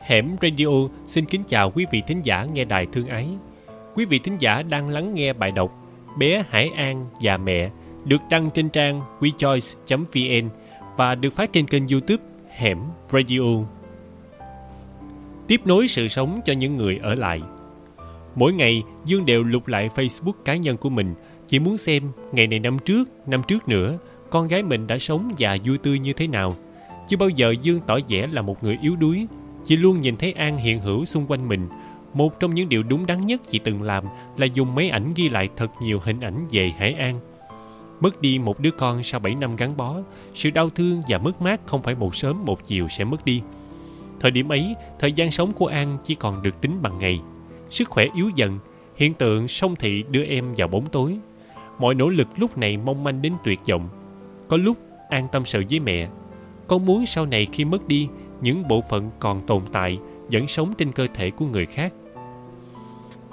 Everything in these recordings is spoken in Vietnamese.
Hẻm Radio xin kính chào quý vị thính giả nghe đài thương ái. Quý vị thính giả đang lắng nghe bài đọc Bé Hải An và Mẹ được đăng trên trang wechoice.vn và được phát trên kênh youtube Hẻm Radio. Tiếp nối sự sống cho những người ở lại. Mỗi ngày, Dương đều lục lại Facebook cá nhân của mình, chỉ muốn xem ngày này năm trước, năm trước nữa, con gái mình đã sống và vui tươi như thế nào. Chưa bao giờ Dương tỏ vẻ là một người yếu đuối, Chị luôn nhìn thấy An hiện hữu xung quanh mình. Một trong những điều đúng đắn nhất chị từng làm là dùng máy ảnh ghi lại thật nhiều hình ảnh về Hải An. Mất đi một đứa con sau 7 năm gắn bó, sự đau thương và mất mát không phải một sớm một chiều sẽ mất đi. Thời điểm ấy, thời gian sống của An chỉ còn được tính bằng ngày. Sức khỏe yếu dần, hiện tượng sông thị đưa em vào bóng tối. Mọi nỗ lực lúc này mong manh đến tuyệt vọng. Có lúc An tâm sự với mẹ. Con muốn sau này khi mất đi, những bộ phận còn tồn tại vẫn sống trên cơ thể của người khác.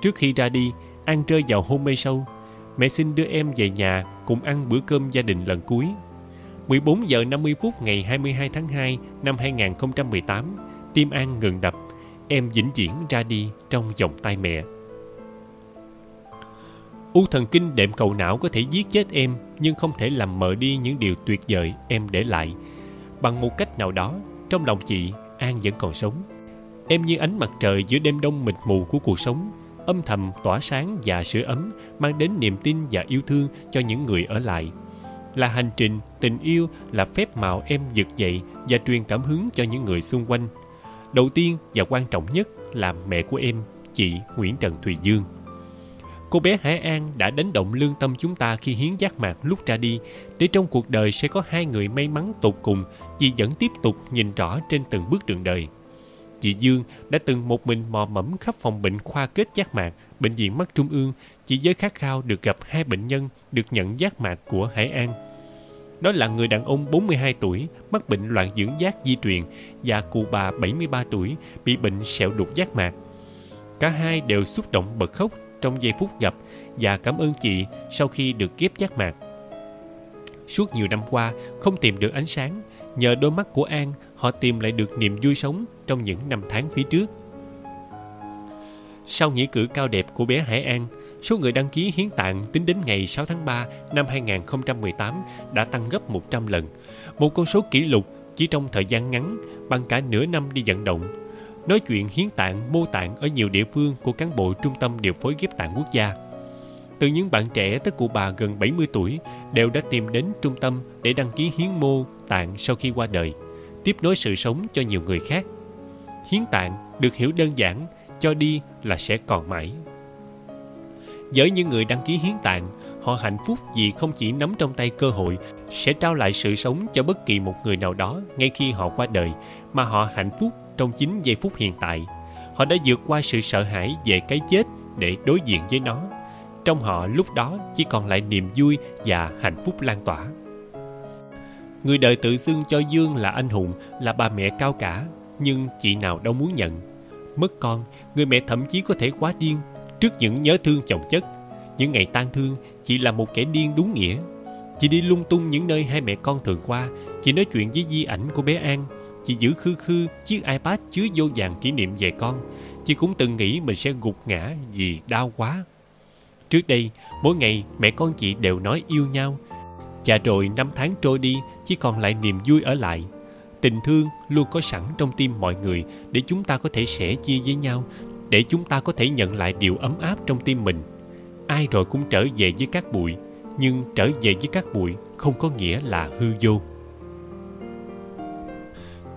Trước khi ra đi, An rơi vào hôn mê sâu. Mẹ xin đưa em về nhà cùng ăn bữa cơm gia đình lần cuối. 14 giờ 50 phút ngày 22 tháng 2 năm 2018, tim An ngừng đập. Em vĩnh viễn ra đi trong vòng tay mẹ. U thần kinh đệm cầu não có thể giết chết em nhưng không thể làm mờ đi những điều tuyệt vời em để lại. Bằng một cách nào đó, trong lòng chị, An vẫn còn sống. Em như ánh mặt trời giữa đêm đông mịt mù của cuộc sống, âm thầm tỏa sáng và sưởi ấm, mang đến niềm tin và yêu thương cho những người ở lại. Là hành trình, tình yêu là phép màu em vực dậy và truyền cảm hứng cho những người xung quanh. Đầu tiên và quan trọng nhất là mẹ của em, chị Nguyễn Trần Thùy Dương. Cô bé Hải An đã đánh động lương tâm chúng ta khi hiến giác mạc lúc ra đi, để trong cuộc đời sẽ có hai người may mắn tột cùng, chị vẫn tiếp tục nhìn rõ trên từng bước đường đời. Chị Dương đã từng một mình mò mẫm khắp phòng bệnh khoa kết giác mạc, bệnh viện mắt trung ương, chỉ với khát khao được gặp hai bệnh nhân được nhận giác mạc của Hải An. Đó là người đàn ông 42 tuổi, mắc bệnh loạn dưỡng giác di truyền và cụ bà 73 tuổi bị bệnh sẹo đục giác mạc. Cả hai đều xúc động bật khóc trong giây phút gặp và cảm ơn chị sau khi được ghép giác mạc. Suốt nhiều năm qua, không tìm được ánh sáng, nhờ đôi mắt của An, họ tìm lại được niềm vui sống trong những năm tháng phía trước. Sau nghĩa cử cao đẹp của bé Hải An, số người đăng ký hiến tạng tính đến ngày 6 tháng 3 năm 2018 đã tăng gấp 100 lần, một con số kỷ lục chỉ trong thời gian ngắn bằng cả nửa năm đi vận động nói chuyện hiến tạng, mô tạng ở nhiều địa phương của cán bộ Trung tâm Điều phối ghép tạng quốc gia. Từ những bạn trẻ tới cụ bà gần 70 tuổi đều đã tìm đến trung tâm để đăng ký hiến mô tạng sau khi qua đời, tiếp nối sự sống cho nhiều người khác. Hiến tạng được hiểu đơn giản, cho đi là sẽ còn mãi. Với những người đăng ký hiến tạng, họ hạnh phúc vì không chỉ nắm trong tay cơ hội sẽ trao lại sự sống cho bất kỳ một người nào đó ngay khi họ qua đời, mà họ hạnh phúc trong chính giây phút hiện tại. Họ đã vượt qua sự sợ hãi về cái chết để đối diện với nó. Trong họ lúc đó chỉ còn lại niềm vui và hạnh phúc lan tỏa. Người đời tự xưng cho dương là anh hùng, là bà mẹ cao cả, nhưng chị nào đâu muốn nhận. Mất con, người mẹ thậm chí có thể quá điên trước những nhớ thương chồng chất. Những ngày tang thương chị là một kẻ điên đúng nghĩa. Chị đi lung tung những nơi hai mẹ con thường qua chị nói chuyện với di ảnh của bé an. Chị giữ khư khư chiếc iPad chứa vô vàng kỷ niệm về con. Chị cũng từng nghĩ mình sẽ gục ngã vì đau quá. Trước đây, mỗi ngày mẹ con chị đều nói yêu nhau. Và rồi năm tháng trôi đi, chỉ còn lại niềm vui ở lại. Tình thương luôn có sẵn trong tim mọi người để chúng ta có thể sẻ chia với nhau, để chúng ta có thể nhận lại điều ấm áp trong tim mình. Ai rồi cũng trở về với các bụi, nhưng trở về với các bụi không có nghĩa là hư vô.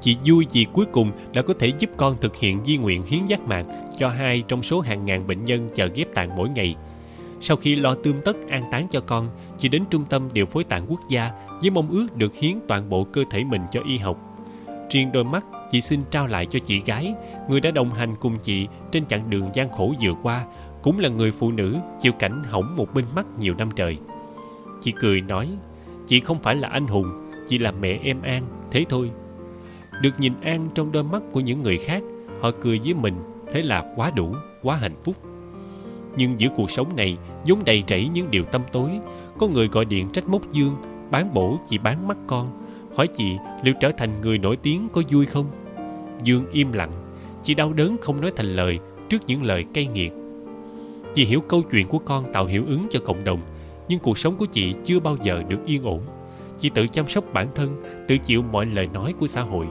Chị vui vì cuối cùng đã có thể giúp con thực hiện di nguyện hiến giác mạc cho hai trong số hàng ngàn bệnh nhân chờ ghép tạng mỗi ngày. Sau khi lo tươm tất an táng cho con, chị đến trung tâm điều phối tạng quốc gia với mong ước được hiến toàn bộ cơ thể mình cho y học. Riêng đôi mắt, chị xin trao lại cho chị gái, người đã đồng hành cùng chị trên chặng đường gian khổ vừa qua, cũng là người phụ nữ chịu cảnh hỏng một bên mắt nhiều năm trời. Chị cười nói, chị không phải là anh hùng, chị là mẹ em An, thế thôi được nhìn an trong đôi mắt của những người khác. Họ cười với mình, thế là quá đủ, quá hạnh phúc. Nhưng giữa cuộc sống này, vốn đầy rẫy những điều tâm tối. Có người gọi điện trách móc dương, bán bổ chỉ bán mắt con. Hỏi chị liệu trở thành người nổi tiếng có vui không? Dương im lặng, chị đau đớn không nói thành lời trước những lời cay nghiệt. Chị hiểu câu chuyện của con tạo hiệu ứng cho cộng đồng, nhưng cuộc sống của chị chưa bao giờ được yên ổn. Chị tự chăm sóc bản thân, tự chịu mọi lời nói của xã hội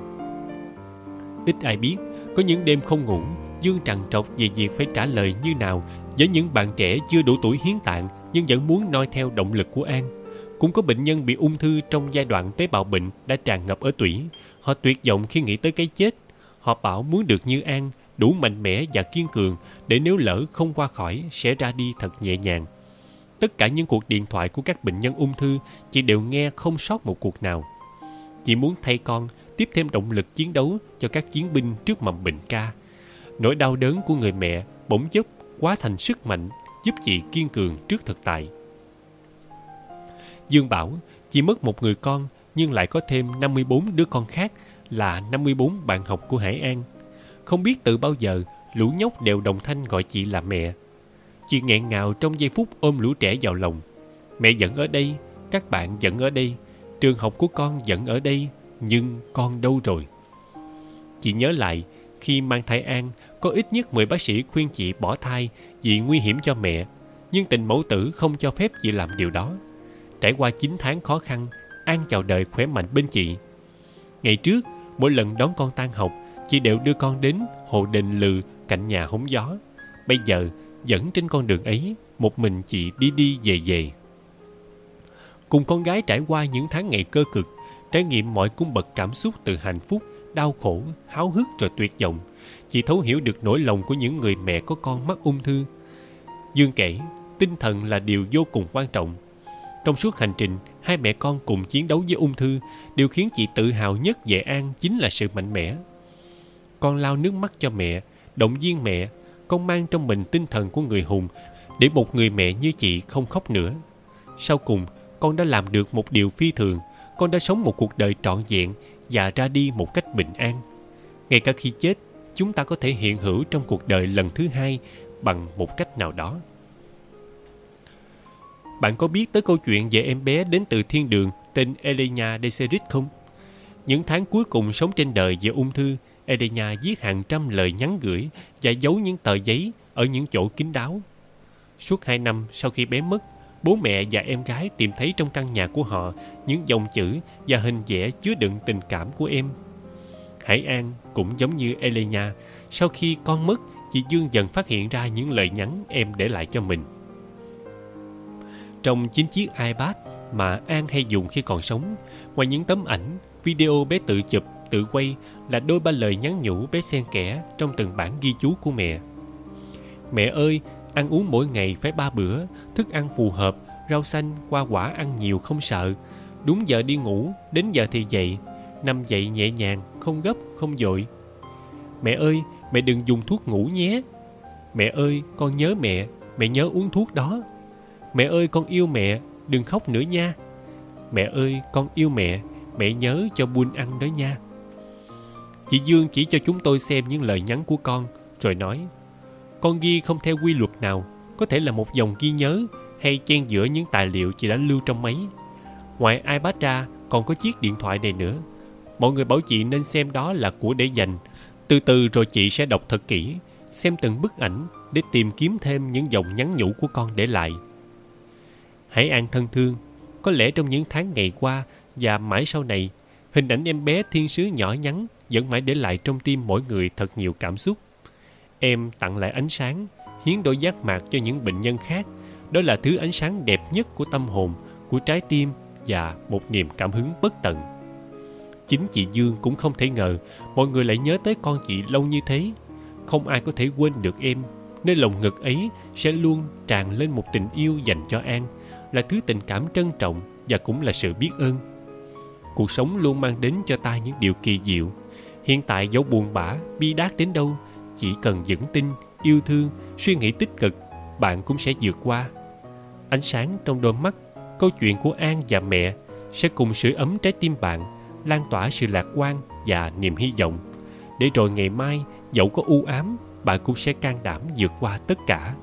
ít ai biết. Có những đêm không ngủ, dương trằn trọc về việc phải trả lời như nào với những bạn trẻ chưa đủ tuổi hiến tạng nhưng vẫn muốn noi theo động lực của an. Cũng có bệnh nhân bị ung thư trong giai đoạn tế bào bệnh đã tràn ngập ở tủy. Họ tuyệt vọng khi nghĩ tới cái chết. Họ bảo muốn được như an, đủ mạnh mẽ và kiên cường để nếu lỡ không qua khỏi sẽ ra đi thật nhẹ nhàng. Tất cả những cuộc điện thoại của các bệnh nhân ung thư chị đều nghe không sót một cuộc nào. Chị muốn thay con tiếp thêm động lực chiến đấu cho các chiến binh trước mầm bệnh ca nỗi đau đớn của người mẹ bỗng chốc quá thành sức mạnh giúp chị kiên cường trước thực tại Dương bảo chỉ mất một người con nhưng lại có thêm 54 đứa con khác là 54 bạn học của Hải An. Không biết từ bao giờ lũ nhóc đều đồng thanh gọi chị là mẹ. Chị nghẹn ngào trong giây phút ôm lũ trẻ vào lòng. Mẹ vẫn ở đây, các bạn vẫn ở đây, trường học của con vẫn ở đây, nhưng con đâu rồi? Chị nhớ lại, khi mang thai An, có ít nhất 10 bác sĩ khuyên chị bỏ thai vì nguy hiểm cho mẹ, nhưng tình mẫu tử không cho phép chị làm điều đó. Trải qua 9 tháng khó khăn, An chào đời khỏe mạnh bên chị. Ngày trước, mỗi lần đón con tan học, chị đều đưa con đến hồ đền lừ cạnh nhà hóng gió. Bây giờ, dẫn trên con đường ấy, một mình chị đi đi về về. Cùng con gái trải qua những tháng ngày cơ cực, trải nghiệm mọi cung bậc cảm xúc từ hạnh phúc, đau khổ, háo hức rồi tuyệt vọng. Chị thấu hiểu được nỗi lòng của những người mẹ có con mắc ung thư. Dương kể, tinh thần là điều vô cùng quan trọng trong suốt hành trình, hai mẹ con cùng chiến đấu với ung thư, điều khiến chị tự hào nhất về An chính là sự mạnh mẽ. Con lau nước mắt cho mẹ, động viên mẹ, con mang trong mình tinh thần của người hùng để một người mẹ như chị không khóc nữa. Sau cùng, con đã làm được một điều phi thường, con đã sống một cuộc đời trọn vẹn và ra đi một cách bình an. Ngay cả khi chết, chúng ta có thể hiện hữu trong cuộc đời lần thứ hai bằng một cách nào đó. Bạn có biết tới câu chuyện về em bé đến từ thiên đường tên Elena Deserit không? Những tháng cuối cùng sống trên đời về ung thư, Elena viết hàng trăm lời nhắn gửi và giấu những tờ giấy ở những chỗ kín đáo. Suốt hai năm sau khi bé mất, bố mẹ và em gái tìm thấy trong căn nhà của họ những dòng chữ và hình vẽ chứa đựng tình cảm của em. Hải An cũng giống như Elena, sau khi con mất, chị Dương dần phát hiện ra những lời nhắn em để lại cho mình. Trong chính chiếc iPad mà An hay dùng khi còn sống, ngoài những tấm ảnh, video bé tự chụp, tự quay là đôi ba lời nhắn nhủ bé xen kẽ trong từng bản ghi chú của mẹ. Mẹ ơi, ăn uống mỗi ngày phải ba bữa, thức ăn phù hợp, rau xanh, hoa quả ăn nhiều không sợ. Đúng giờ đi ngủ, đến giờ thì dậy, nằm dậy nhẹ nhàng, không gấp, không dội. Mẹ ơi, mẹ đừng dùng thuốc ngủ nhé. Mẹ ơi, con nhớ mẹ, mẹ nhớ uống thuốc đó. Mẹ ơi con yêu mẹ, đừng khóc nữa nha. Mẹ ơi con yêu mẹ, mẹ nhớ cho buôn ăn đó nha. Chị Dương chỉ cho chúng tôi xem những lời nhắn của con, rồi nói con ghi không theo quy luật nào, có thể là một dòng ghi nhớ hay chen giữa những tài liệu chị đã lưu trong máy. Ngoài iPad ra, còn có chiếc điện thoại này nữa. Mọi người bảo chị nên xem đó là của để dành. Từ từ rồi chị sẽ đọc thật kỹ, xem từng bức ảnh để tìm kiếm thêm những dòng nhắn nhủ của con để lại. Hãy an thân thương. Có lẽ trong những tháng ngày qua và mãi sau này, hình ảnh em bé thiên sứ nhỏ nhắn vẫn mãi để lại trong tim mỗi người thật nhiều cảm xúc. Em tặng lại ánh sáng, hiến đôi giác mạc cho những bệnh nhân khác. Đó là thứ ánh sáng đẹp nhất của tâm hồn, của trái tim và một niềm cảm hứng bất tận. Chính chị Dương cũng không thể ngờ mọi người lại nhớ tới con chị lâu như thế. Không ai có thể quên được em, nơi lòng ngực ấy sẽ luôn tràn lên một tình yêu dành cho An là thứ tình cảm trân trọng và cũng là sự biết ơn cuộc sống luôn mang đến cho ta những điều kỳ diệu hiện tại dẫu buồn bã bi đát đến đâu chỉ cần vững tin, yêu thương, suy nghĩ tích cực, bạn cũng sẽ vượt qua. Ánh sáng trong đôi mắt, câu chuyện của an và mẹ sẽ cùng sưởi ấm trái tim bạn, lan tỏa sự lạc quan và niềm hy vọng. Để rồi ngày mai dẫu có u ám, bạn cũng sẽ can đảm vượt qua tất cả.